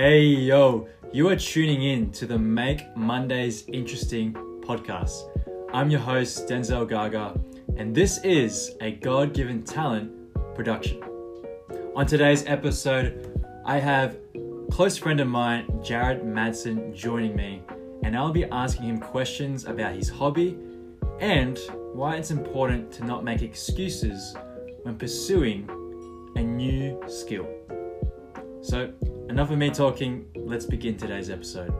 Hey, yo, you are tuning in to the Make Mondays Interesting podcast. I'm your host, Denzel Gargar, and this is a God given talent production. On today's episode, I have close friend of mine, Jarrod Madssen, joining me, and I'll be asking him questions about his hobby and why it's important to not make excuses when pursuing a new skill. So, enough of me talking, let's begin today's episode.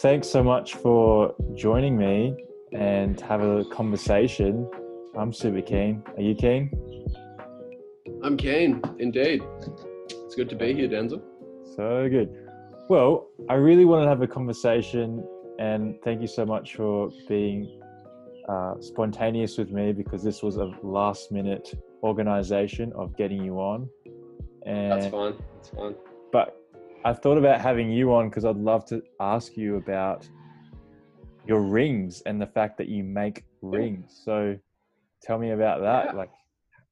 Thanks so much for joining me and have a conversation. I'm super keen. Are you keen? I'm keen, indeed. It's good to be here, Denzel. So good. Well, I really want to have a conversation, and thank you so much for being uh, spontaneous with me because this was a last minute organization of getting you on. And, That's fine. That's fine. But I thought about having you on because I'd love to ask you about your rings and the fact that you make rings. So tell me about that. Yeah. Like,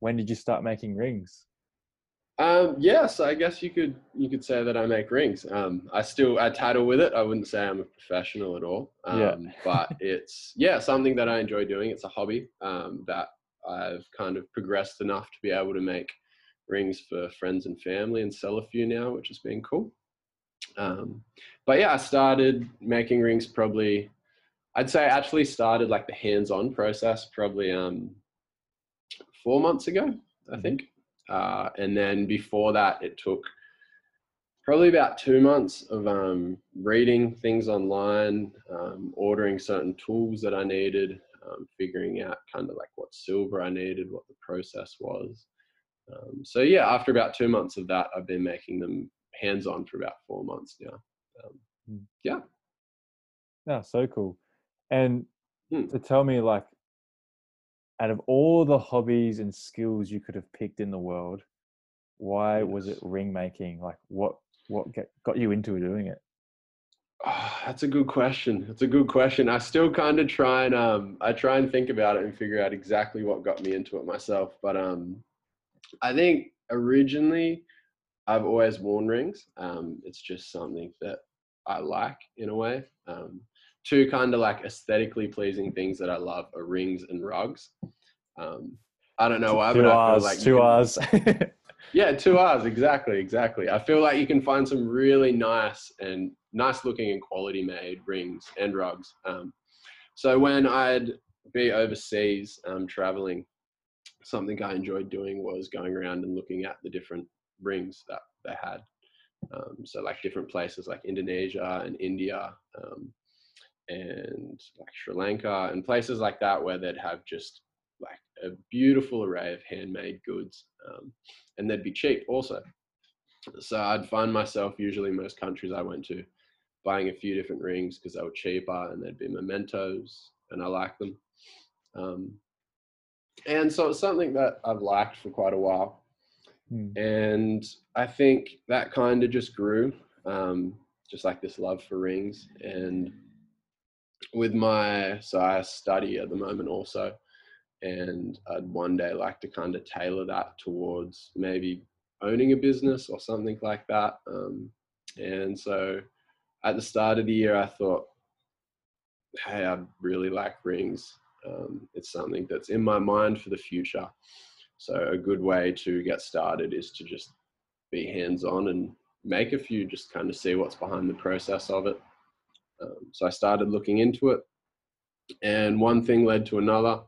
when did you start making rings? Um, yes, I guess you could you could say that I make rings. Um, I still I tattle with it. I wouldn't say I'm a professional at all. Um, yeah. but it's yeah something that I enjoy doing. It's a hobby um, that I've kind of progressed enough to be able to make rings for friends and family and sell a few now, which has been cool. Um, but yeah, I started making rings probably. I'd say I actually started like the hands-on process probably um, four months ago. I mm-hmm. think. Uh, and then before that, it took probably about two months of um, reading things online, um, ordering certain tools that I needed, um, figuring out kind of like what silver I needed, what the process was. Um, so yeah, after about two months of that, I've been making them hands-on for about four months now. Um, hmm. yeah. Yeah, so cool. And hmm. to tell me like out of all the hobbies and skills you could have picked in the world, why yes. was it ring making? Like, what what get, got you into doing it? Oh, that's a good question. That's a good question. I still kind of try and um, I try and think about it and figure out exactly what got me into it myself. But um, I think originally I've always worn rings. Um, it's just something that I like in a way. Um, two kind of like aesthetically pleasing things that I love are rings and rugs. Um, I don't know why, two but I feel like two R's. yeah, two R's exactly, exactly. I feel like you can find some really nice and nice looking and quality made rings and rugs. Um, so when I'd be overseas um, traveling, something I enjoyed doing was going around and looking at the different rings that they had. Um, so like different places like Indonesia and India, um, and like Sri Lanka and places like that where they'd have just like a beautiful array of handmade goods um, and they'd be cheap also. So I'd find myself usually most countries I went to buying a few different rings because they were cheaper and they'd be mementos and I like them. Um, and so it's something that I've liked for quite a while. Hmm. And I think that kind of just grew, um, just like this love for rings. And with my so I study at the moment also, and I'd one day like to kind of tailor that towards maybe owning a business or something like that. Um, and so at the start of the year, I thought, hey, I really like rings. Um, it's something that's in my mind for the future. So a good way to get started is to just be hands on and make a few, just kind of see what's behind the process of it. Um, so I started looking into it, and one thing led to another.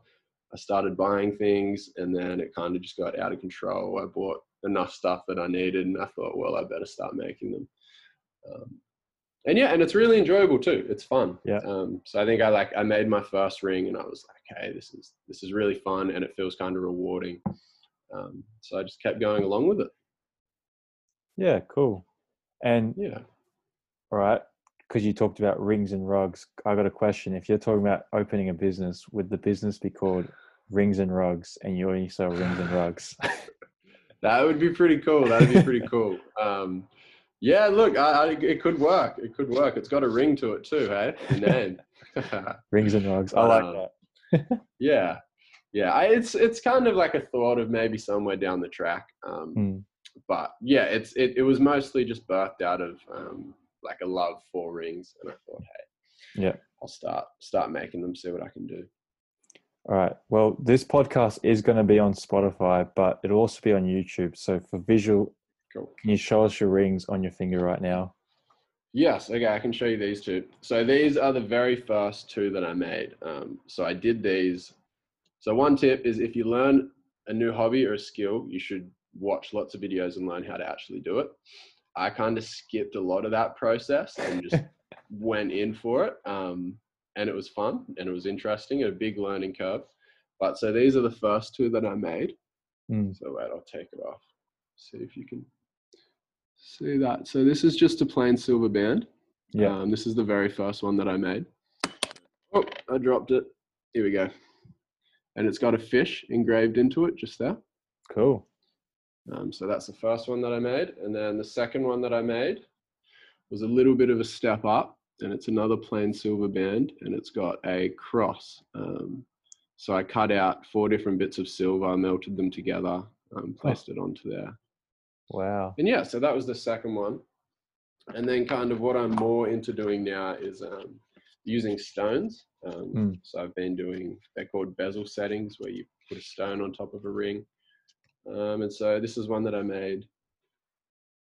I started buying things, and then it kind of just got out of control. I bought enough stuff that I needed, and I thought, well, I better start making them. Um, and yeah, and it's really enjoyable too. It's fun. Yeah. Um, so I think I like I made my first ring, and I was like, hey, this is this is really fun, and it feels kind of rewarding. Um, so I just kept going along with it. Yeah, cool. And yeah, all right because you talked about rings and rugs, I got a question. If you're talking about opening a business, would the business be called Rings and Rugs, and you only sell rings and rugs? that would be pretty cool. That'd be pretty cool. Um, yeah, look, I, I, it could work. It could work. It's got a ring to it too, hey? The name. rings and rugs. I like um, that. yeah, yeah. I, it's it's kind of like a thought of maybe somewhere down the track. Um, hmm. but yeah, it's it, it was mostly just birthed out of um, like a love for rings, and I thought, hey, Yeah. I'll start start making them, see what I can do. All right. Well, this podcast is going to be on Spotify, but it'll also be on YouTube. So for visual, Cool. can you show us your rings on your finger right now? Yes, okay, I can show you these two. So these are the very first two that I made. Um, so I did these. So one tip is if you learn a new hobby or a skill, you should watch lots of videos and learn how to actually do it. I kind of skipped a lot of that process and just went in for it. Um, and it was fun and it was interesting, a big learning curve. But so these are the first two that I made. Mm. So wait, I'll take it off. See if you can see that. So this is just a plain silver band. Yeah. Um, this is the very first one that I made. Oh, I dropped it. Here we go. And it's got a fish engraved into it just there. Cool. Um, so that's the first one that I made. And then the second one that I made was a little bit of a step up. And it's another plain silver band. And it's got a cross. Um, so I cut out four different bits of silver, melted them together, um, placed it onto there. Wow. And yeah, so that was the second one. And then kind of what I'm more into doing now is um, using stones. Um, Mm. So I've been doing, they're called bezel settings, where you put a stone on top of a ring. Um, and so this is one that I made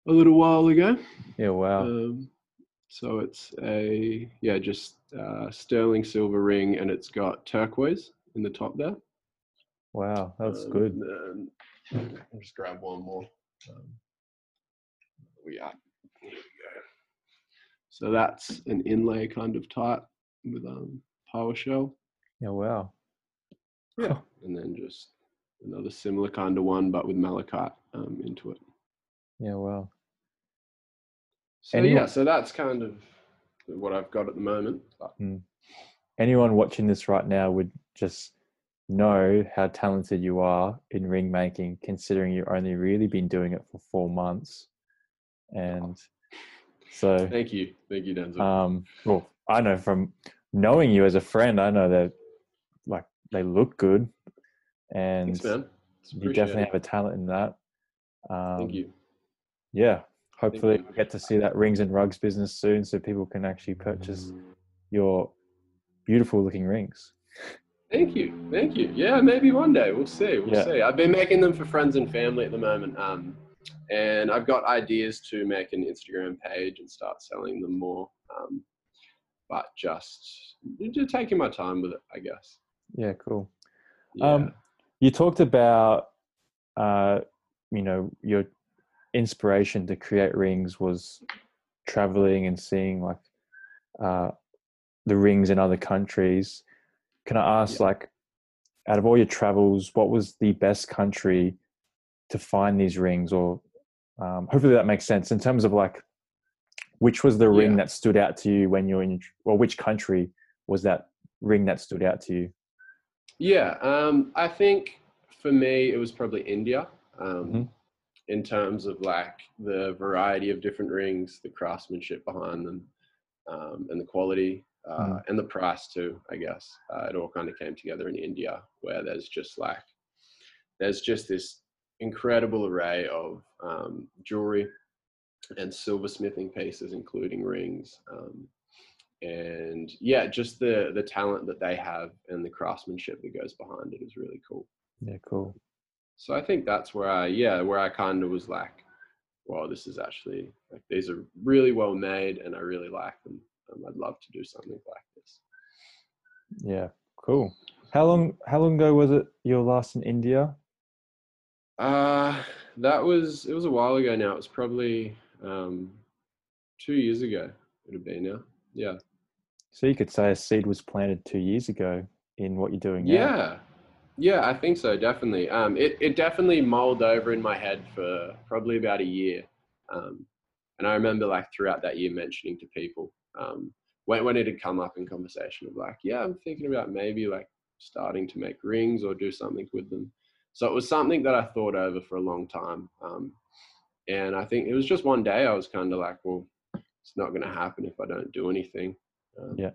a little while ago. Yeah. Wow. Um, so it's a, yeah, just uh, sterling silver ring and it's got turquoise in the top there. Wow. That's Um, good. I'll just grab one more. Um, we are. Here we go. So that's an inlay kind of type with um, paua shell, Yeah. Wow. Yeah. and then just another similar kind of one, but with malachite um, into it. Yeah. Wow. So Anyone- yeah, so that's kind of what I've got at the moment. But Anyone watching this right now would just know how talented you are in ring making, considering you've only really been doing it for four months. And so, thank you, thank you, Denzel. um, well, I know from knowing you as a friend, I know that like they look good, and Thanks. You definitely have a talent in that. Um, Thank you. Yeah, hopefully you. we get to see that rings and rugs business soon, so people can actually purchase your beautiful looking rings. Thank you, thank you. Yeah, maybe one day we'll see. We'll Yeah. see. I've been making them for friends and family at the moment, um, and I've got ideas to make an Instagram page and start selling them more. Um, but just, just taking my time with it, I guess. Yeah, cool. Yeah. Um, you talked about, uh, you know, your inspiration to create rings was traveling and seeing like uh, the rings in other countries. Can I ask, Yeah. like, out of all your travels, what was the best country to find these rings? Or um, hopefully that makes sense in terms of like, which was the ring Yeah. that stood out to you when you're in, or which country was that ring that stood out to you? Yeah, um, I think for me it was probably India. Um, Mhm. In terms of like the variety of different rings, the craftsmanship behind them, um, and the quality, uh, Mm. and the price too. I guess uh, it all kind of came together in India, where there's just like there's just this incredible array of um, jewelry and silversmithing pieces, including rings. Um, and yeah, just the the talent that they have and the craftsmanship that goes behind it is really cool. Yeah, cool. So I think that's where I yeah where I kind of was like, well, this is actually like these are really well made and I really like them. Um, I'd love to do something like this. Yeah, cool. How long how long ago was it your last in India? Uh that was it was a while ago now. It was probably um, two years ago. It would have been now. Yeah. So you could say a seed was planted two years ago in what you're doing now. Yeah, yeah, I think so. Definitely. Um, it it definitely mulled over in my head for probably about a year, um, and I remember like throughout that year mentioning to people um, when when it had come up in conversation of like, yeah, I'm thinking about maybe like starting to make rings or do something with them. So it was something that I thought over for a long time, um, and I think it was just one day I was kind of like, well, it's not going to happen if I don't do anything. Um, Yeah.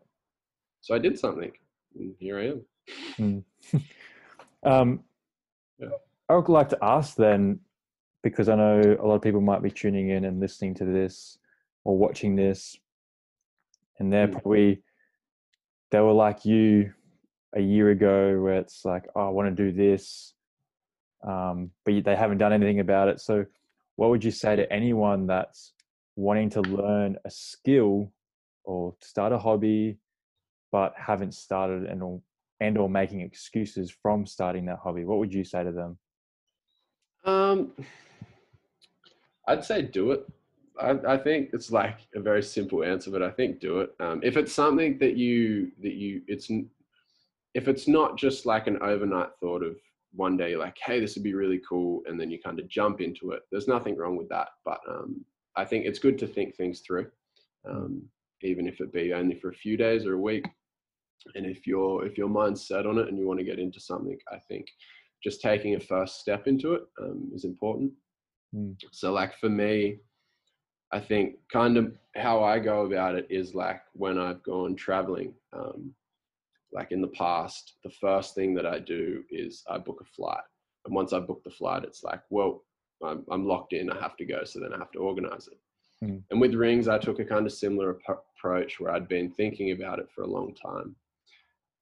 So I did something, and here I am. Um, Yeah. I would like to ask then, because I know a lot of people might be tuning in and listening to this or watching this, and they're Mm. probably they were like you a year ago, where it's like, oh, I want to do this, um, but they haven't done anything about it. So, what would you say to anyone that's wanting to learn a skill or start a hobby, but haven't started and or, and or making excuses from starting that hobby? What would you say to them? Um, I'd say do it. I, I think it's like a very simple answer, but I think do it. Um, if it's something that you that you it's if it's not just like an overnight thought of one day like, hey, this would be really cool, and then you kind of jump into it. There's nothing wrong with that, but um, I think it's good to think things through, um, even if it be only for a few days or a week. And if your if your mind's set on it and you want to get into something, I think just taking a first step into it um, is important. Mm. So, like for me, I think kind of how I go about it is like when I've gone traveling, um, like in the past, the first thing that I do is I book a flight. And once I book the flight, it's like, well, I'm, I'm locked in, I have to go. So then I have to organize it. Mm. And with rings, I took a kind of similar ap- approach where I'd been thinking about it for a long time.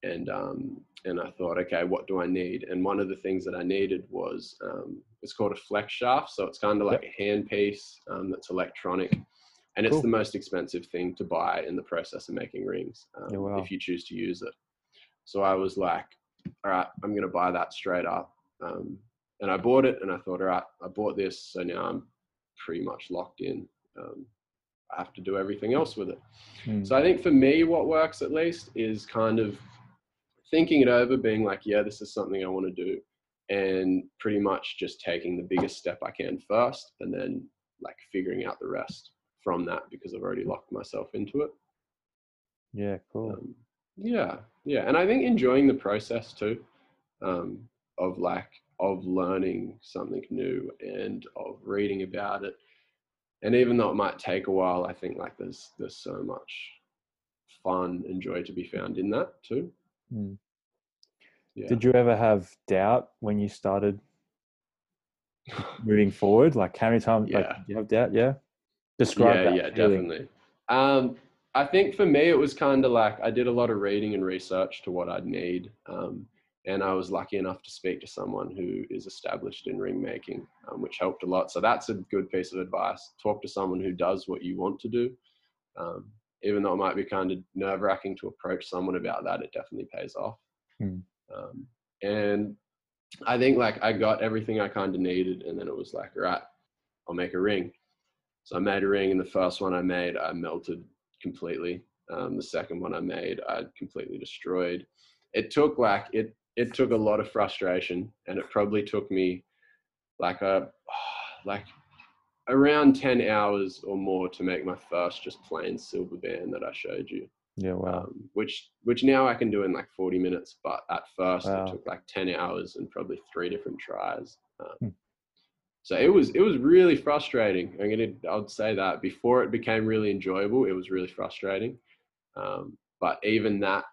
And um, and I thought, okay, what do I need? And one of the things that I needed was um, it's called a flex shaft. So it's kind of like a handpiece um, that's electronic, and it's Cool. the most expensive thing to buy in the process of making rings um, Yeah, wow. if you choose to use it. So I was like, all right, I'm going to buy that straight up. Um, and I bought it, and I thought, all right, I bought this, so now I'm pretty much locked in. Um, I have to do everything else with it. Mm. So I think for me, what works at least is kind of thinking it over, being like, yeah, this is something I want to do, and pretty much just taking the biggest step I can first, and then like figuring out the rest from that because I've already locked myself into it. yeah, cool. Um, yeah, yeah, and I think enjoying the process too, um, of like of learning something new and of reading about it, and even though it might take a while, I think like there's there's so much fun and joy to be found in that too. Mm. Yeah. Did you ever have doubt when you started moving forward? Like how many times? Like, Yeah. did you have doubt? Yeah. Describe yeah, that. yeah, feeling. definitely. Um, I think for me, it was kind of like I did a lot of reading and research to what I'd need. Um, and I was lucky enough to speak to someone who is established in ring making, um, which helped a lot. So that's a good piece of advice. Talk to someone who does what you want to do. Um, even though it might be kind of nerve wracking to approach someone about that, it definitely pays off. Hmm. Um, and I think like I got everything I kind of needed, and then it was like, all right, I'll make a ring. So I made a ring, and the first one I made, I melted completely. Um, the second one I made, I completely destroyed. It took like it it took a lot of frustration, and it probably took me like a like around ten hours or more to make my first just plain silver band that I showed you. Yeah. Wow. Um, which which now I can do in like 40 minutes, but at first Wow. it took like 10 hours and probably three different tries. Um, Hmm. So it was it was really frustrating. I'm gonna I would say that before it became really enjoyable, it was really frustrating. Um, but even that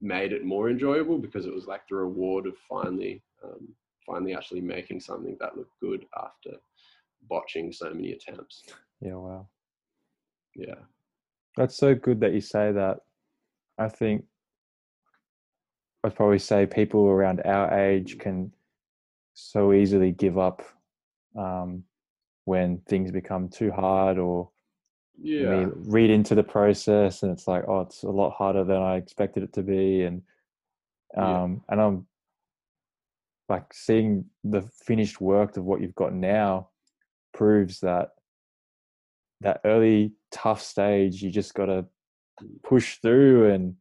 made it more enjoyable because it was like the reward of finally um, finally actually making something that looked good after botching so many attempts. yeah. Wow. Yeah. That's so good that you say that. I think I'd probably say people around our age can so easily give up um, when things become too hard or Yeah. read into the process and it's like, oh, it's a lot harder than I expected it to be. And Yeah. um, and I'm like seeing the finished work of what you've got now proves that that early tough stage you just got to push through and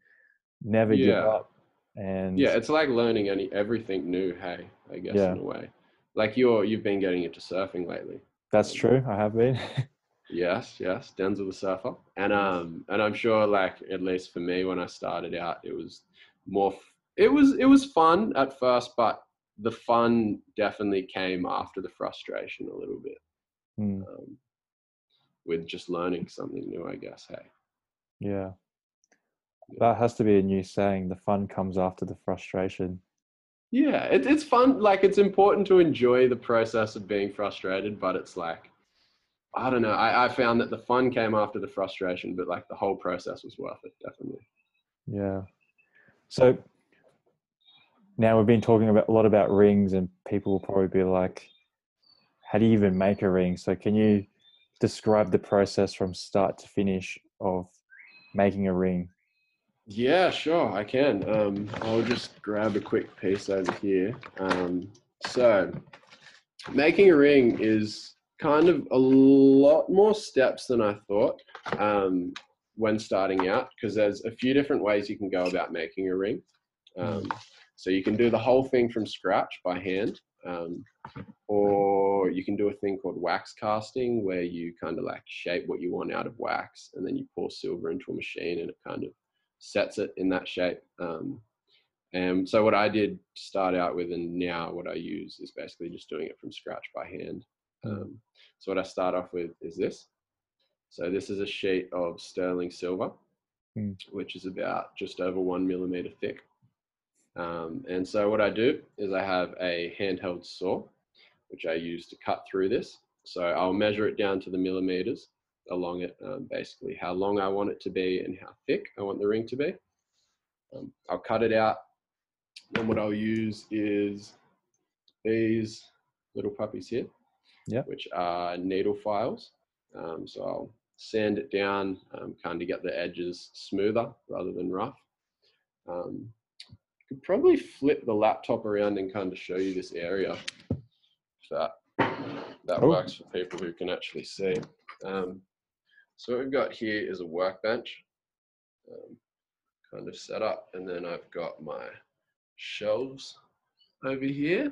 never give up and Yeah, it's like learning any everything new. Hey, I guess Yeah. in a way, like you're you've been getting into surfing lately. that's true i have been Yes, yes, Denzel the surfer, and um, and I'm sure like at least for me when I started out, it was more. f- It was it was fun at first, but the fun definitely came after the frustration a little bit, Mm, um, with just learning something new. I guess. Hey. yeah Yeah. that has to be a new saying the fun comes after the frustration Yeah, it, it's fun. Like it's important to enjoy the process of being frustrated, but it's like, I don't know. I, I found that the fun came after the frustration, but like the whole process was worth it, definitely. Yeah. So now we've been talking about a lot about rings, and people will probably be like, "How do you even make a ring?" So can you describe the process from start to finish of making a ring? Yeah, sure, I can. Um, I'll just grab a quick piece over here. Um, so, making a ring is kind of a lot more steps than I thought um, when starting out, because there's a few different ways you can go about making a ring. Um, so you can do the whole thing from scratch by hand, um, or you can do a thing called wax casting, where you kind of like shape what you want out of wax, and then you pour silver into a machine, and it kind of sets it in that shape. Um, and so what I did to start out with and now what I use is basically just doing it from scratch by hand. Um, so what I start off with is this. So this is a sheet of sterling silver, Mm. which is about just over one millimeter thick. Um, and so what I do is I have a handheld saw, which I use to cut through this. So I'll measure it down to the millimeters along it, um, basically how long I want it to be and how thick I want the ring to be. Um, I'll cut it out. And what I'll use is these little puppies here, Yeah. which are needle files. Um, so I'll sand it down, um, kind of get the edges smoother rather than rough. Um, could probably flip the laptop around and kind of show you this area. If that that Oh. works for people who can actually see. Um, so what we've got here is a workbench, um, kind of set up, and then I've got my shelves over here,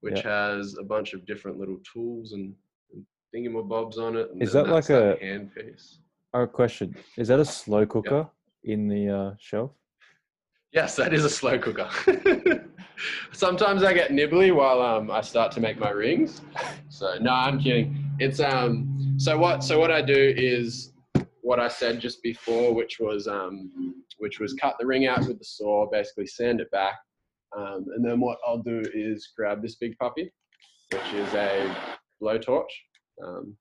which has a bunch of different little tools and, and thingamabobs on it. And Is that like a- hand piece? A question. Is that a slow cooker in the uh, shelf? Yes, that is a slow cooker. Sometimes I get nibbly while um, I start to make my rings. So no, I'm kidding. It's um. So what? So what I do is what I said just before, which was um, which was cut the ring out with the saw, basically sand it back, um, and then what I'll do is grab this big puppy, which is a blowtorch, um,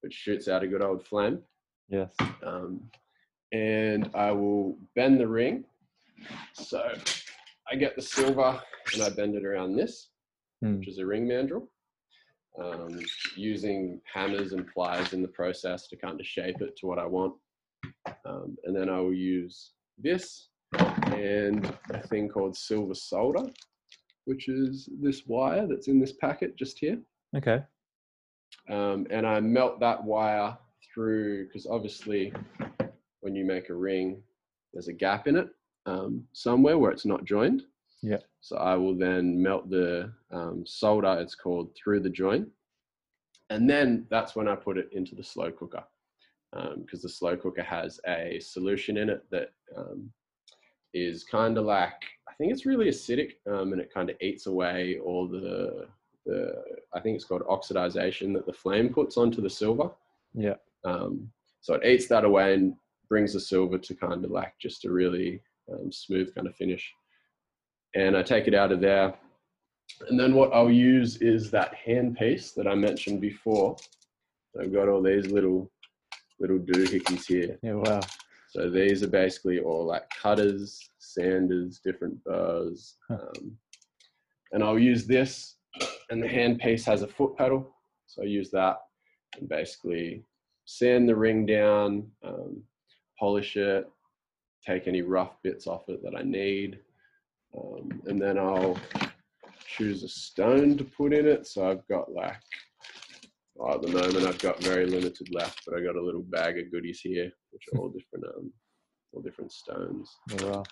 which shoots out a good old flame Yes. um, and I will bend the ring. So I get the silver and I bend it around this, Hmm. which is a ring mandrel, um, using hammers and pliers in the process to kind of shape it to what I want. Um, and then I will use this and a thing called silver solder, which is this wire that's in this packet just here Okay. um, and I melt that wire through because obviously when you make a ring, there's a gap in it um, somewhere where it's not joined. Yeah. So I will then melt the um, solder, it's called, through the joint, and then that's when I put it into the slow cooker because the slow cooker has a solution in it that um, is kind of like I think it's really acidic um, and it kind of eats away all the the I think it's called oxidization that the flame puts onto the silver. Yeah. Um, so it eats that away and brings the silver to kind of like just a really um, smooth kind of finish. And I take it out of there. And then what I'll use is that hand piece that I mentioned before. So I've got all these little little doohickeys here. Yeah. Wow. So these are basically all like cutters, sanders, different burrs. Huh. Um, and I'll use this, and the hand piece has a foot pedal. So I use that and basically sand the ring down, um, polish it, take any rough bits off it that I need. Um, and then I'll choose a stone to put in it. So I've got like, oh, at the moment I've got very limited left, but I got a little bag of goodies here, which are all different, um, all different stones. Yeah, wow.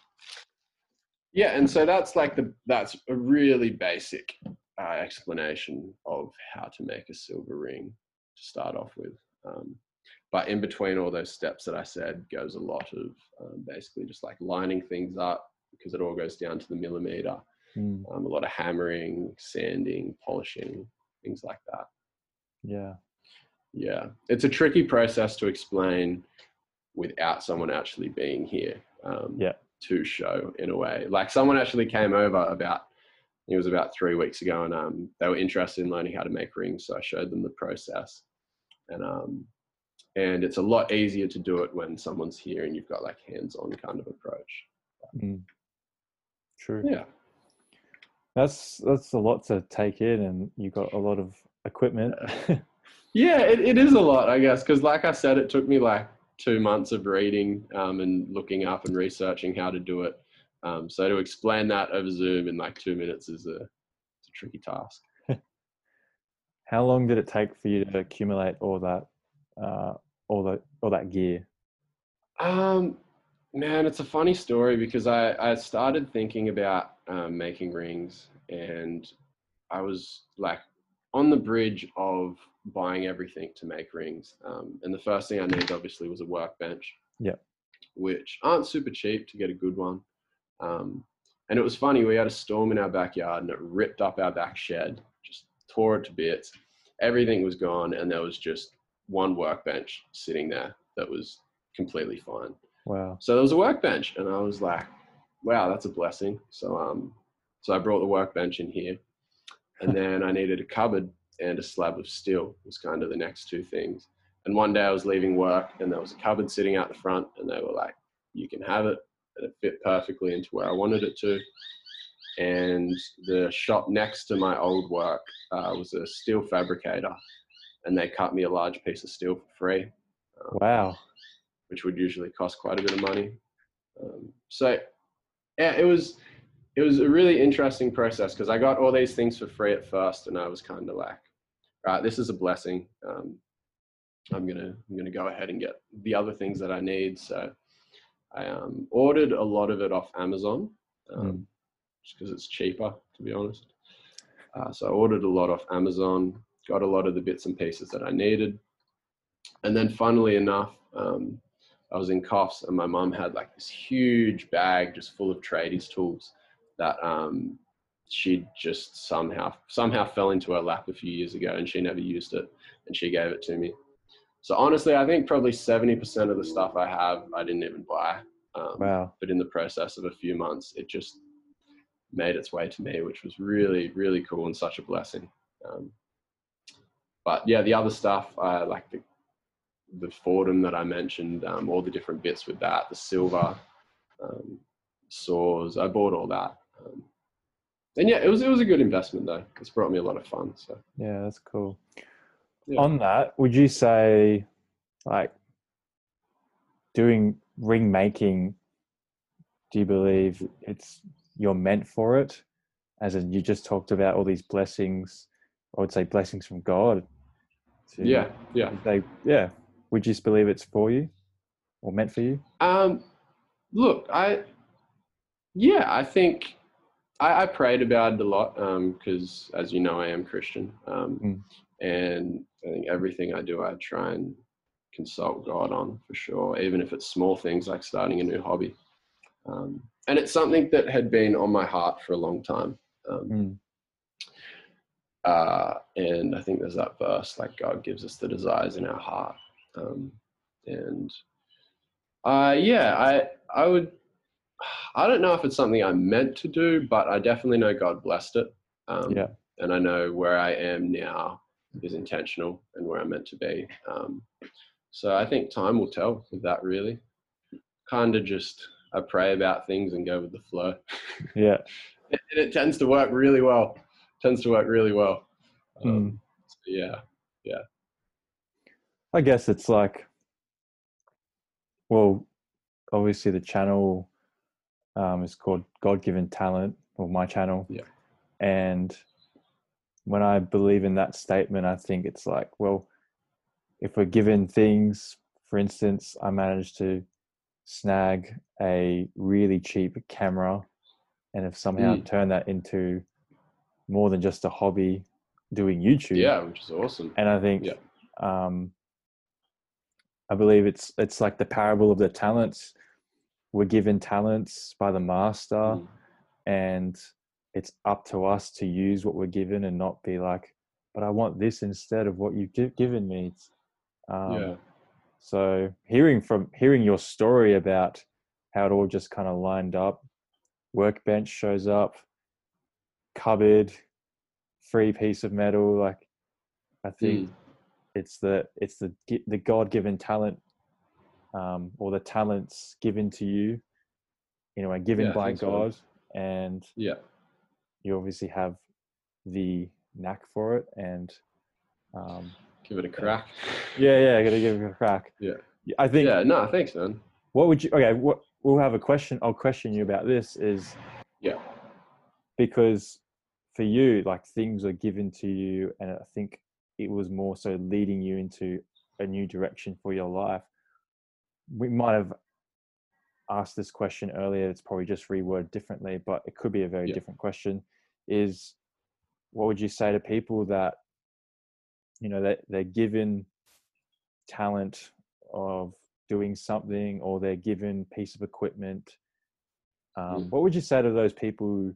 Yeah, and so that's like the that's a really basic uh, explanation of how to make a silver ring to start off with. Um, but in between all those steps that I said goes a lot of um, basically just like lining things up because it all goes down to the millimeter. Mm, Um, a lot of hammering, sanding, polishing, things like that. yeah. Yeah, it's a tricky process to explain without someone actually being here. Um, Yeah. To show in a way, like someone actually came over about it was about three weeks ago, and um, they were interested in learning how to make rings. So I showed them the process, and um, and it's a lot easier to do it when someone's here and you've got like hands-on kind of approach. Mm. True. Yeah, That's that's a lot to take in, and you've got a lot of equipment. yeah, it, it is a lot, I guess, because like I said, it took me like two months of reading um, and looking up and researching how to do it. Um, so to explain that over Zoom in like two minutes is a, a tricky task. How long did it take for you to accumulate all that, uh, all that, all that gear? Um, man, it's a funny story because I, I started thinking about um, making rings and I was like on the bridge of buying everything to make rings. Um, and the first thing I needed obviously was a workbench. Yeah. Which aren't super cheap to get a good one. Um, and it was funny, we had a storm in our backyard and it ripped up our back shed, just tore it to bits. Everything was gone, and there was just one workbench sitting there that was completely fine. Wow. So there was a workbench, and I was like, "Wow, that's a blessing." So um, so I brought the workbench in here, and then I needed a cupboard and a slab of steel was kind of the next two things. And one day I was leaving work, and there was a cupboard sitting out the front, and they were like, "You can have it," and it fit perfectly into where I wanted it to. And the shop next to my old work uh, was a steel fabricator, and they cut me a large piece of steel for free um, Wow. which would usually cost quite a bit of money. Um, so yeah, it was it was a really interesting process because I got all these things for free at first, and I was kind of like, right, this is a blessing. Um, I'm gonna I'm gonna go ahead and get the other things that I need. So I um, ordered a lot of it off Amazon, um, Mm. just because it's cheaper, to be honest. Uh, so I ordered a lot off Amazon, got a lot of the bits and pieces that I needed, and then funnily enough, um, I was in Coffs and my mum had like this huge bag just full of tradies tools that um, she just somehow somehow fell into her lap a few years ago and she never used it and she gave it to me. So honestly, I think probably 70% of the stuff I have, I didn't even buy. Um, Wow. But in the process of a few months, it just made its way to me, which was really, really cool and such a blessing. Um, but yeah, the other stuff, uh, like the the Foredom that I mentioned, um, all the different bits with that, the silver, um, saws, I bought all that. Um, and yeah, it was it was a good investment though. It's brought me a lot of fun. So Yeah, that's cool. Yeah. On that, would you say, like, doing ring making? Do you believe it's you're meant for it? As in, you just talked about all these blessings. I would say blessings from God. To- yeah, yeah. They, yeah. Would you just believe it's for you, or meant for you? Um, look, I, yeah, I think I, I prayed about it a lot because, as you know, I am Christian, um, Mm. and I think everything I do, I try and consult God on for sure, even if it's small things like starting a new hobby. Um, and it's something that had been on my heart for a long time. Um, Mm. Uh, and I think there's that verse like God gives us the desires in our heart. Um, and uh, yeah, I I would I don't know if it's something I meant to do, but I definitely know God blessed it. Um, Yeah. And I know where I am now is intentional and where I'm meant to be. Um, so I think time will tell with that. Really, kind of just I pray about things and go with the flow. Yeah. and it tends to work really well. Tends to work really well. Um, Mm. so yeah, I guess it's like, well, obviously the channel um, is called God Given Talent, or my channel. Yeah. And when I believe in that statement, I think it's like, well, if we're given things, for instance, I managed to snag a really cheap camera, and have somehow Mm. turn that into more than just a hobby doing YouTube, yeah, which is awesome. and I think Yeah. um, I believe it's it's like the parable of the talents. We're given talents by the master, Mm. and it's up to us to use what we're given and not be like, "But I want this instead of what you've gi- given me." Um, yeah, So hearing from hearing your story about how it all just kind of lined up, workbench shows up, cupboard, free piece of metal. Like I think Mm. it's the it's the the God given talent, um, or the talents given to you, you know, and given Yeah, by think so. God, and Yeah. you obviously have the knack for it. And um, Give it a crack. yeah, yeah, I gotta give it a crack. Yeah. I think. Yeah. No, thanks, man. What would you? Okay, what we'll have a question. I'll question you about this. Is Yeah. because for you, like things are given to you, and I think it was more so leading you into a new direction for your life. We might have asked this question earlier. It's probably just reworded differently, but it could be a very Yeah. different question. Is what would you say to people that you know that they're given talent of doing something or they're given piece of equipment um, Mm. what would you say to those people who,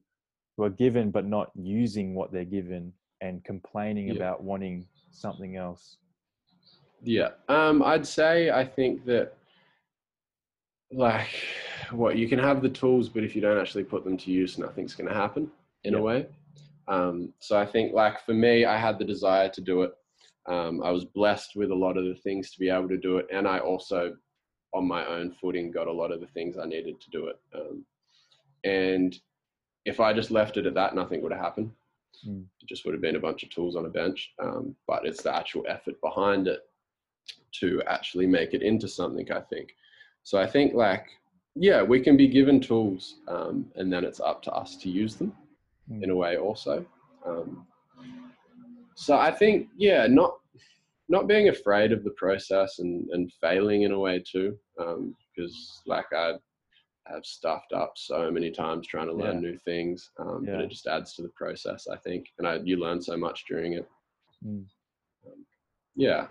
who are given but not using what they're given and complaining Yeah. about wanting something else Yeah. Um, I'd say I think that like what you can have the tools, but if you don't actually put them to use, nothing's going to happen in Yeah. a way. Um, so I think like for me, I had the desire to do it. Um, I was blessed with a lot of the things to be able to do it, and I also, on my own footing, got a lot of the things I needed to do it. Um, and if I just left it at that, nothing would have happened. Mm. It just would have been a bunch of tools on a bench. Um, but it's the actual effort behind it to actually make it into something, I think. So I think, like, yeah, we can be given tools um, and then it's up to us to use them Mm. in a way, also. Um, so I think, yeah, not not being afraid of the process and, and failing in a way too, because like I have stuffed up so many times trying to learn Yeah. new things, um, but it just adds to the process, I think, and I, you learn so much during it. Mm. Um, yeah,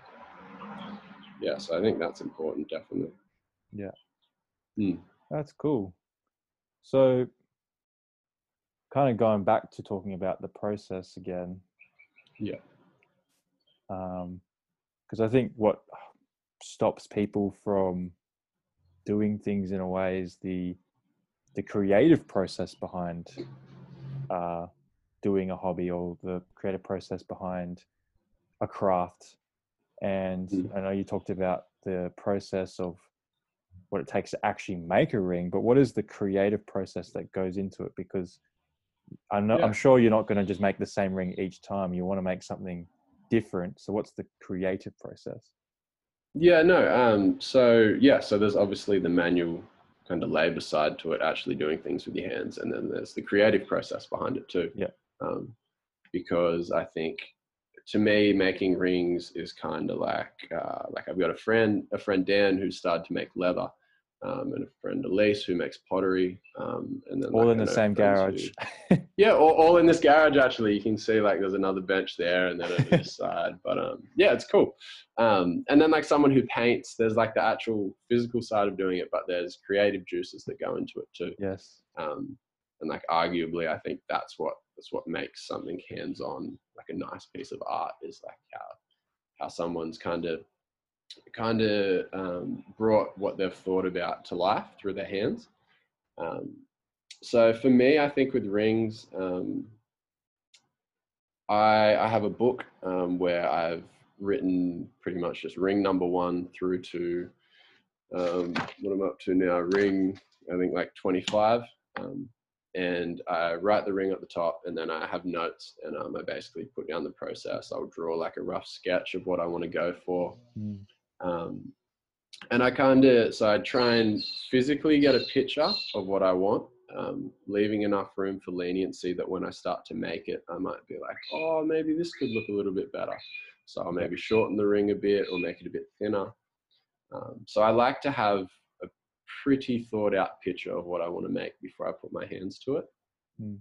yeah. So I think that's important, definitely. Yeah. That's cool so kind of going back to talking about the process again Yeah. Um because I think what stops people from doing things in a way is the the creative process behind uh, doing a hobby or the creative process behind a craft. And Mm. I know you talked about the process of what it takes to actually make a ring, but what is the creative process that goes into it? Because I know Yeah. I'm sure you're not going to just make the same ring each time. You want to make something different. So what's the creative process? Yeah, no. Um, so yeah, so there's obviously the manual kind of labor side to it, actually doing things with your hands, and then there's the creative process behind it too. Yeah. Um, because I think to me, making rings is kind of like uh, like I've got a friend, a friend Dan, who started to make leather, um, and a friend Elise who makes pottery, um, and then All like, in the same garage. who- yeah, all, all in this garage actually. You can see like there's another bench there and then on this side. But um, yeah, it's cool. Um, and then like someone who paints, there's like the actual physical side of doing it, but there's creative juices that go into it too. yes. Um, and like arguably, I think that's what that's what makes something hands-on, like a nice piece of art, is like how how someone's kind of kind of um, brought what they've thought about to life through their hands. Um, so for me, I think with rings, um, I, I have a book um, where I've written pretty much just ring number one through to um, what I'm up to now, ring I think like 25. Um, and I write the ring at the top, and then I have notes, and I basically put down the process. I'll draw like a rough sketch of what I want to go for, Mm. Um, and I kind of so I try and physically get a picture of what I want, um, leaving enough room for leniency that when I start to make it, I might be like, oh, maybe this could look a little bit better. So I'll maybe shorten the ring a bit or make it a bit thinner. Um, so I like to have a pretty thought out picture of what I want to make before I put my hands to it. Mm.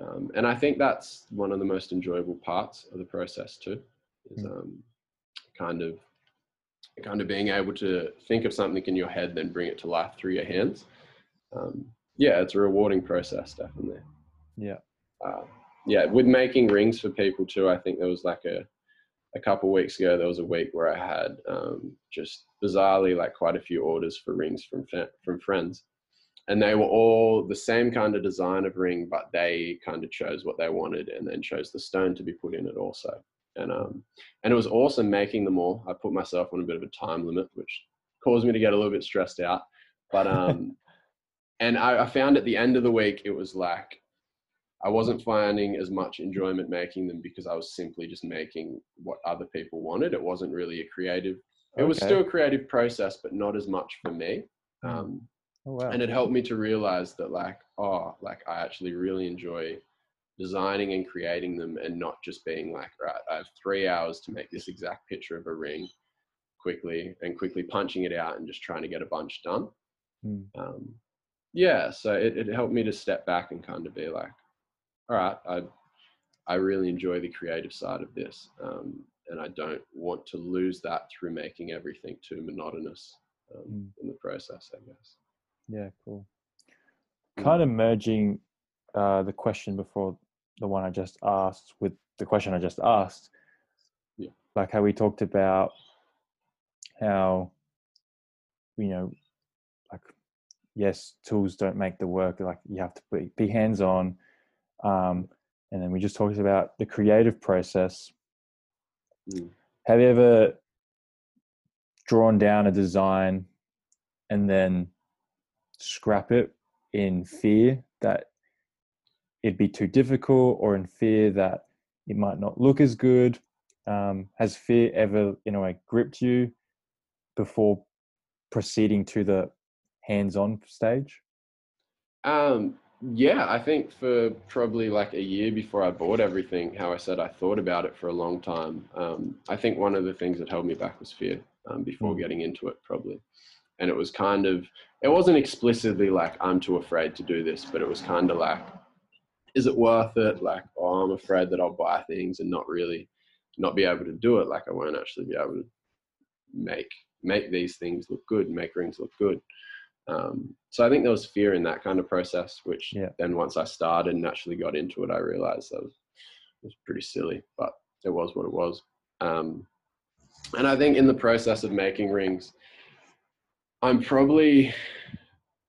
Um, and I think that's one of the most enjoyable parts of the process too, is Mm. um, kind of kind of being able to think of something in your head, then bring it to life through your hands. Um, yeah, it's a rewarding process, definitely. Yeah. Uh, yeah, with making rings for people too, I think there was like a a couple weeks ago there was a week where I had um, just bizarrely like quite a few orders for rings from from friends, and they were all the same kind of design of ring, but they kind of chose what they wanted and then chose the stone to be put in it also. And um, and it was awesome making them all. I put myself on a bit of a time limit, which caused me to get a little bit stressed out. But um, and I, I found at the end of the week it was like I wasn't finding as much enjoyment making them because I was simply just making what other people wanted. It wasn't really a creative. It was still a creative process, but not as much for me. Mm. Um, Oh, wow. and it helped me to realize that like oh like i actually really enjoy designing and creating them and not just being like right i have three hours to make this exact picture of a ring quickly and quickly punching it out and just trying to get a bunch done Mm. um, yeah so it, it helped me to step back and kind of be like all right i i really enjoy the creative side of this um, and i don't want to lose that through making everything too monotonous um, Mm. in the process i guess Yeah, cool. Mm. Kind of merging uh, the question before the one I just asked with the question I just asked. Yeah. Like how we talked about how, you know, like, yes, tools don't make the work. Like you have to be, be hands on. Um, and then we just talked about the creative process. Mm. Have you ever drawn down a design and then scrap it in fear that it'd be too difficult or in fear that it might not look as good? Um, has fear ever, in a way, gripped you before proceeding to the hands on stage? Um, yeah, I think for probably like a year before I bought everything, how I said I thought about it for a long time. Um, I think one of the things that held me back was fear um, before Mm. getting into it, probably. And it was kind of, it wasn't explicitly like, I'm too afraid to do this, but it was kind of like, is it worth it? Like, oh, I'm afraid that I'll buy things and not really, not be able to do it. Like, I won't actually be able to make make these things look good, make rings look good. Um, so I think there was fear in that kind of process, which Yeah. then once I started and actually got into it, I realized that was, was pretty silly, but it was what it was. Um, and I think in the process of making rings, I'm probably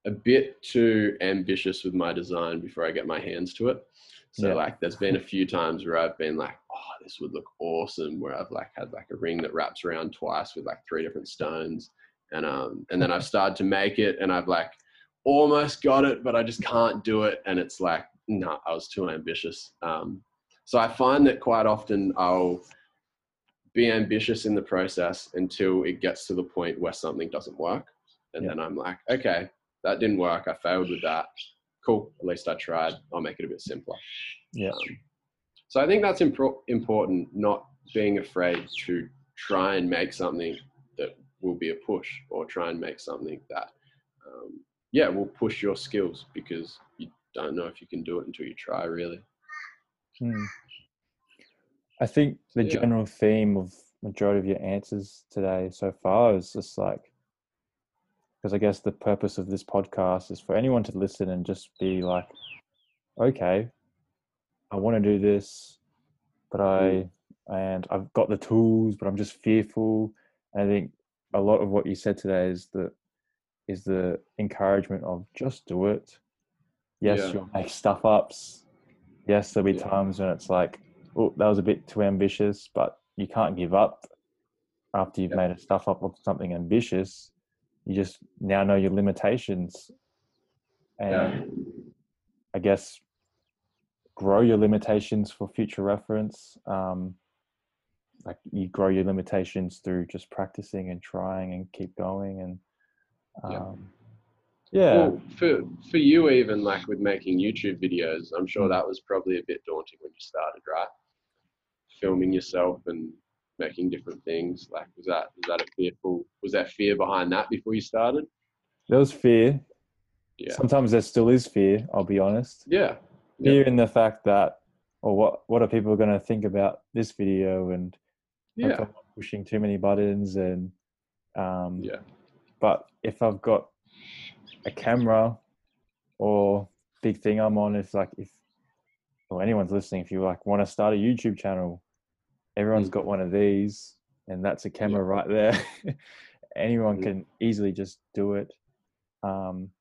a bit too ambitious with my design before I get my hands to it. So Yeah. like there's been a few times where I've been like, oh, this would look awesome, where I've like had like a ring that wraps around twice with like three different stones. And um and then I've started to make it and I've like almost got it, but I just can't do it. And it's like, no, I was too ambitious. Um so I find that quite often I'll be ambitious in the process until it gets to the point where something doesn't work. And Yeah. then I'm like, okay, that didn't work. I failed with that. Cool. At least I tried. I'll make it a bit simpler. Yeah. Um, so I think that's impro- important, not being afraid to try and make something that will be a push or try and make something that, um, yeah, will push your skills because you don't know if you can do it until you try, really. Hmm. I think the Yeah. general theme of majority of your answers today so far is just like because I guess the purpose of this podcast is for anyone to listen and just be like, okay, I want to do this, but I mm. and I've got the tools, but I'm just fearful. And I think a lot of what you said today is the is the encouragement of just do it. Yes, Yeah. you'll make stuff ups. Yes, there'll be Yeah. times when it's like, oh, that was a bit too ambitious, but you can't give up after you've Yeah. made a stuff up of something ambitious. You just now know your limitations. And Yeah. I guess grow your limitations for future reference. Um, like you grow your limitations through just practicing and trying and keep going and Yeah. um, yeah, Well, for for you, even like with making YouTube videos, I'm sure that was probably a bit daunting when you started, right? Filming yourself and making different things. Like, was that was that a fearful? Was that fear behind that before you started? there was fear. Yeah. Sometimes there still is fear. I'll be honest. Yeah. Yeah. Fear in the fact that, or what what are people going to think about this video and Yeah. Pushing too many buttons and um, Yeah. but if I've got a camera or big thing I'm on, if like if or anyone's listening, if you like want to start a YouTube channel, everyone's Mm. got one of these, and that's a camera right there. Anyone Mm. can easily just do it. Um,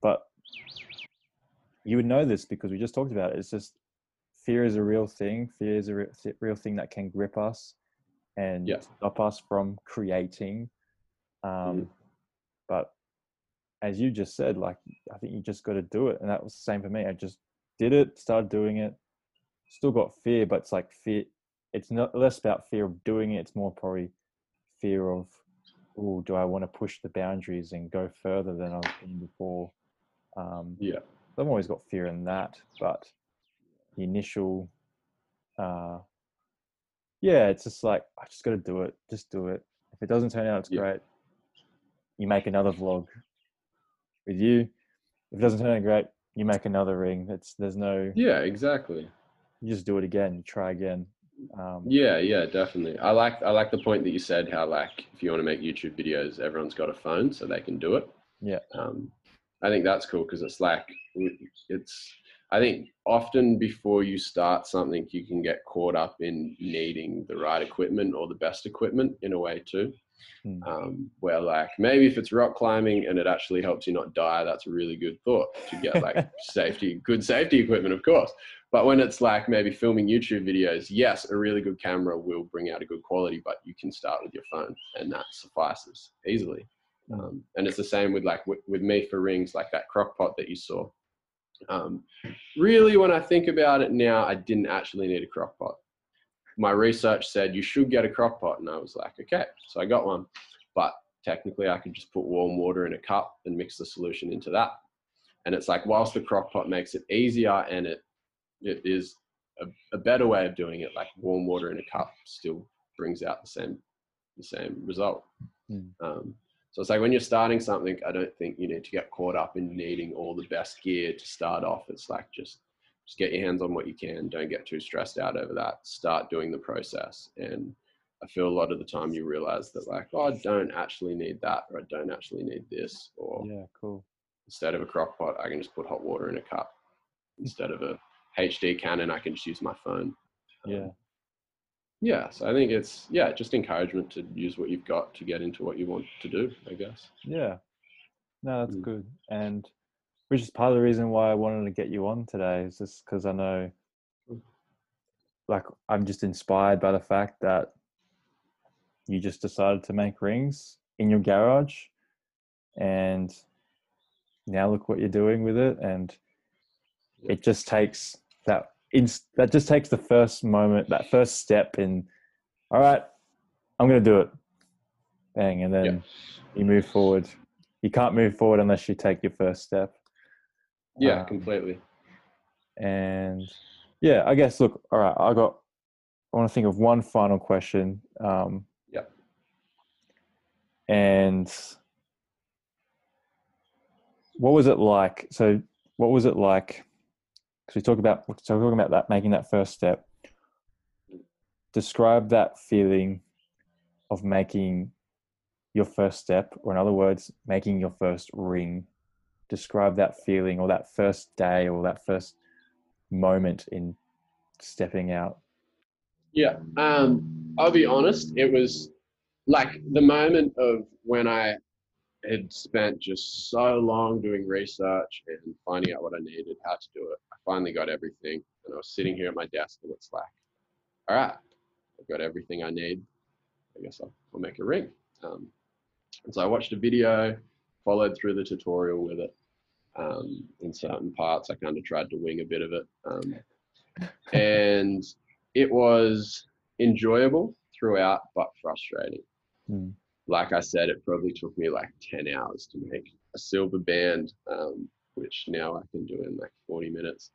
but you would know this because we just talked about it. It's just fear is a real thing. Fear is a re- real thing that can grip us and Yeah. stop us from creating. Um, Mhm. But as you just said, like I think you just got to do it, and that was the same for me. I just did it, started doing it. Still got fear, but it's like fear. It's not less about fear of doing it. It's more probably fear of, oh, do I want to push the boundaries and go further than I've been before? Um, Yeah. I've always got fear in that, but the initial, uh, yeah, it's just like I just got to do it. Just do it. If it doesn't turn out, it's Yeah. great. You make another vlog with you. If it doesn't turn out great, you make another ring. It's there's no. Yeah, exactly. You just do it again. You try again. Um, Yeah, yeah, definitely. I like I like the point that you said how like if you want to make YouTube videos, everyone's got a phone so they can do it. Yeah. Um, I think that's cool because it's like it's. I think often before you start something, you can get caught up in needing the right equipment or the best equipment in a way too. Hmm. Um, where like maybe if it's rock climbing and it actually helps you not die, that's a really good thought to get like safety, good safety equipment, of course. But when it's like maybe filming YouTube videos, yes, a really good camera will bring out a good quality, but you can start with your phone and that suffices easily. Um, and it's the same with like with, with me for rings, like that crock pot that you saw. Um, really, when I think about it now, I didn't actually need a crock pot. My research said you should get a crock pot, and I was like, okay, so I got one. But technically, I could just put warm water in a cup and mix the solution into that. And it's like, whilst the crock pot makes it easier and it it is a, a better way of doing it, like warm water in a cup still brings out the same the same result. Mm. Um, so it's like when you're starting something, I don't think you need to get caught up in needing all the best gear to start off. It's like just just get your hands on what you can. Don't get too stressed out over that. Start doing the process. And I feel a lot of the time you realize that like, oh, I don't actually need that, or I don't actually need this, or yeah, cool. instead of a crock pot, I can just put hot water in a cup. Instead of a HD Canon, I can just use my phone. Um, Yeah, yeah. So I think it's yeah, just encouragement to use what you've got to get into what you want to do. I guess. yeah. No, that's Mm. good. And which is part of the reason why I wanted to get you on today is just because I know, Mm. like, I'm just inspired by the fact that you just decided to make rings in your garage, and now look what you're doing with it, and it just takes that inst- that just takes the first moment, that first step in. All right, I'm gonna do it. Bang, and then Yeah. you move forward. You can't move forward unless you take your first step. Yeah, Um, completely. And yeah, I guess look, all right, I got I want to think of one final question. Um Yep. And what was it like? So what was it like? Because we talk about so we're talking about that making that first step. Describe that feeling of making your first step, or in other words, making your first ring. Describe that feeling, or that first day, or that first moment in stepping out. Yeah. Um, I'll be honest. It was like the moment of when I had spent just so long doing research and finding out what I needed, how to do it. I finally got everything, and I was sitting here at my desk, and it's like, all right, I've got everything I need. I guess I'll, I'll make a ring. Um, and so I watched a video, followed through the tutorial with it. Um, in certain parts, I kind of tried to wing a bit of it. Um, and it was enjoyable throughout, but frustrating. Mm. Like I said, it probably took me like 10 hours to make a silver band, um, which now I can do in like 40 minutes.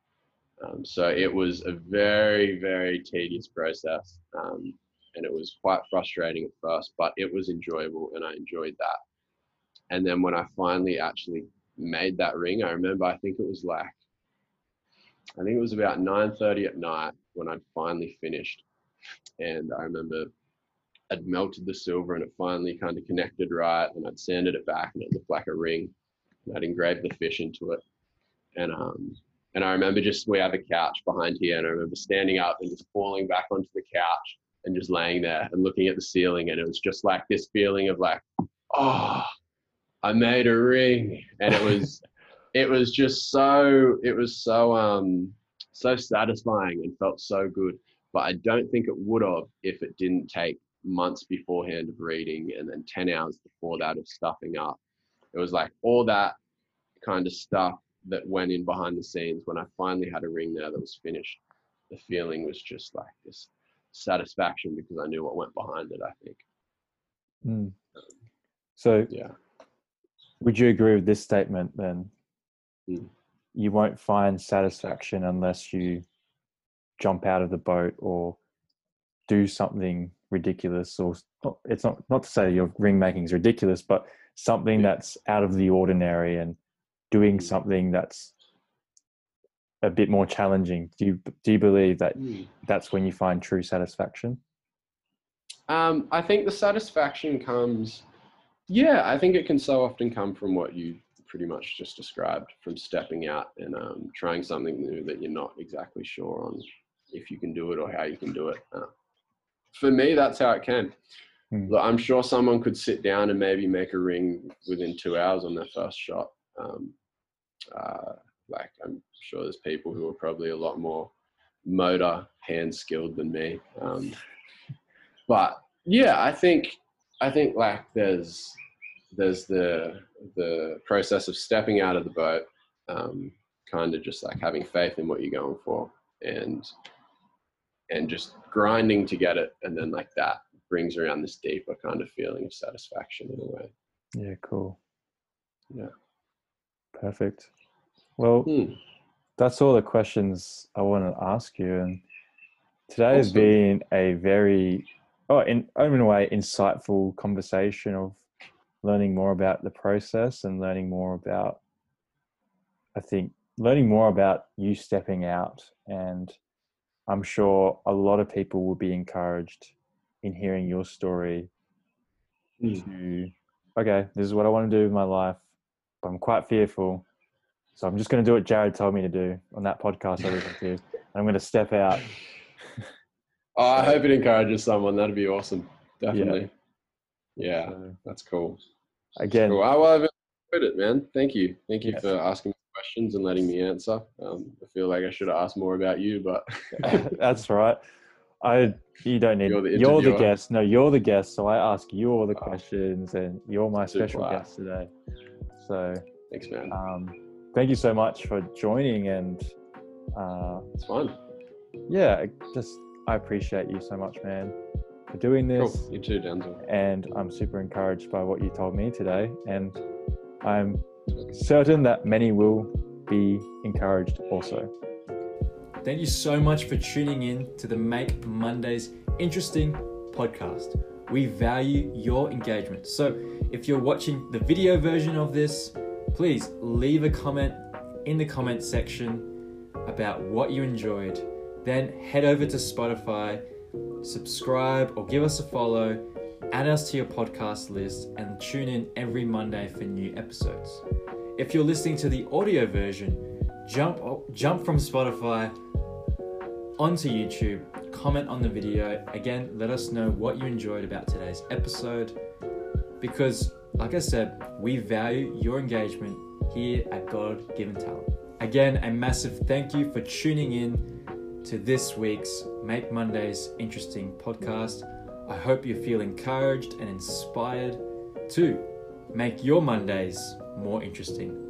Um, so it was a very, very tedious process. Um, and it was quite frustrating at first, but it was enjoyable and I enjoyed that. And then when I finally actually made that ring, I remember I think it was like I think it was about 9:30 at night when I'd finally finished, and I remember I'd melted the silver and it finally kind of connected right, and I'd sanded it back and it looked like a ring, and I'd engraved the fish into it, and um and I remember just we have a couch behind here, and I remember standing up and just falling back onto the couch and just laying there and looking at the ceiling, and it was just like this feeling of like, oh, I made a ring, and it was it was just so it was so um so satisfying and felt so good. But I don't think it would have if it didn't take months beforehand of reading and then 10 hours before that of stuffing up. It was like all that kind of stuff that went in behind the scenes when I finally had a ring there that was finished. The feeling was just like this satisfaction because I knew what went behind it, I think. Mm. So, Yeah. would you agree with this statement then? Mm. You won't find satisfaction unless you jump out of the boat or do something ridiculous or it's not not to say your ring making is ridiculous but something Yeah. that's out of the ordinary and doing Mm. something that's a bit more challenging do you do you believe that that's when you find true satisfaction Um, I think the satisfaction comes, yeah, I think it can so often come from what you pretty much just described from stepping out and um, trying something new that you're not exactly sure on if you can do it or how you can do it. Uh, for me, that's how it came. Hmm. Look, I'm sure someone could sit down and maybe make a ring within two hours on their first shot. Um, uh, like, I'm sure there's people who are probably a lot more motor hand skilled than me. Um, but yeah, I think I think like there's there's the the process of stepping out of the boat, um, kind of just like having faith in what you're going for, and and just grinding to get it, and then like that brings around this deeper kind of feeling of satisfaction in a way. yeah cool Yeah. perfect well Hmm. that's all the questions I want to ask you. And today has been a very, oh, in, in a way, insightful conversation of learning more about the process and learning more about, I think, learning more about you stepping out. And I'm sure a lot of people will be encouraged in hearing your story Hmm. to, okay, this is what I want to do with my life, but I'm quite fearful. So I'm just going to do what Jarrod told me to do on that podcast I listened to. And I'm going to step out. Oh, I hope it encourages someone. That'd be awesome. Definitely. Yeah, So, that's cool. again, Cool. Oh, well, I've enjoyed it, man. Thank you. Thank you Yes. for asking me questions and letting me answer. Um, I feel like I should have asked more about you, but that's right. I you don't need You're you're the the, guest. No, you're the guest. So I ask you all the Oh. questions, and you're my special guest today. So thanks, man. um, thank you so much for joining, and uh, It's fun. yeah, just I appreciate you so much, man, for doing Cool. this. You too, Denzel. and I'm super encouraged by what you told me today. And I'm certain that many will be encouraged also. Thank you so much for tuning in to the Make Mondays Interesting podcast. We value your engagement. So, if you're watching the video version of this, please leave a comment in the comment section about what you enjoyed. Then head over to Spotify, subscribe or give us a follow, add us to your podcast list, and tune in every Monday for new episodes. If you're listening to the audio version, jump jump from Spotify onto YouTube, comment on the video. Again, let us know what you enjoyed about today's episode because, like I said, we value your engagement here at God Given Talent. Again, a massive thank you for tuning in to this week's Make Mondays Interesting podcast. I hope you feel encouraged and inspired to make your Mondays more interesting.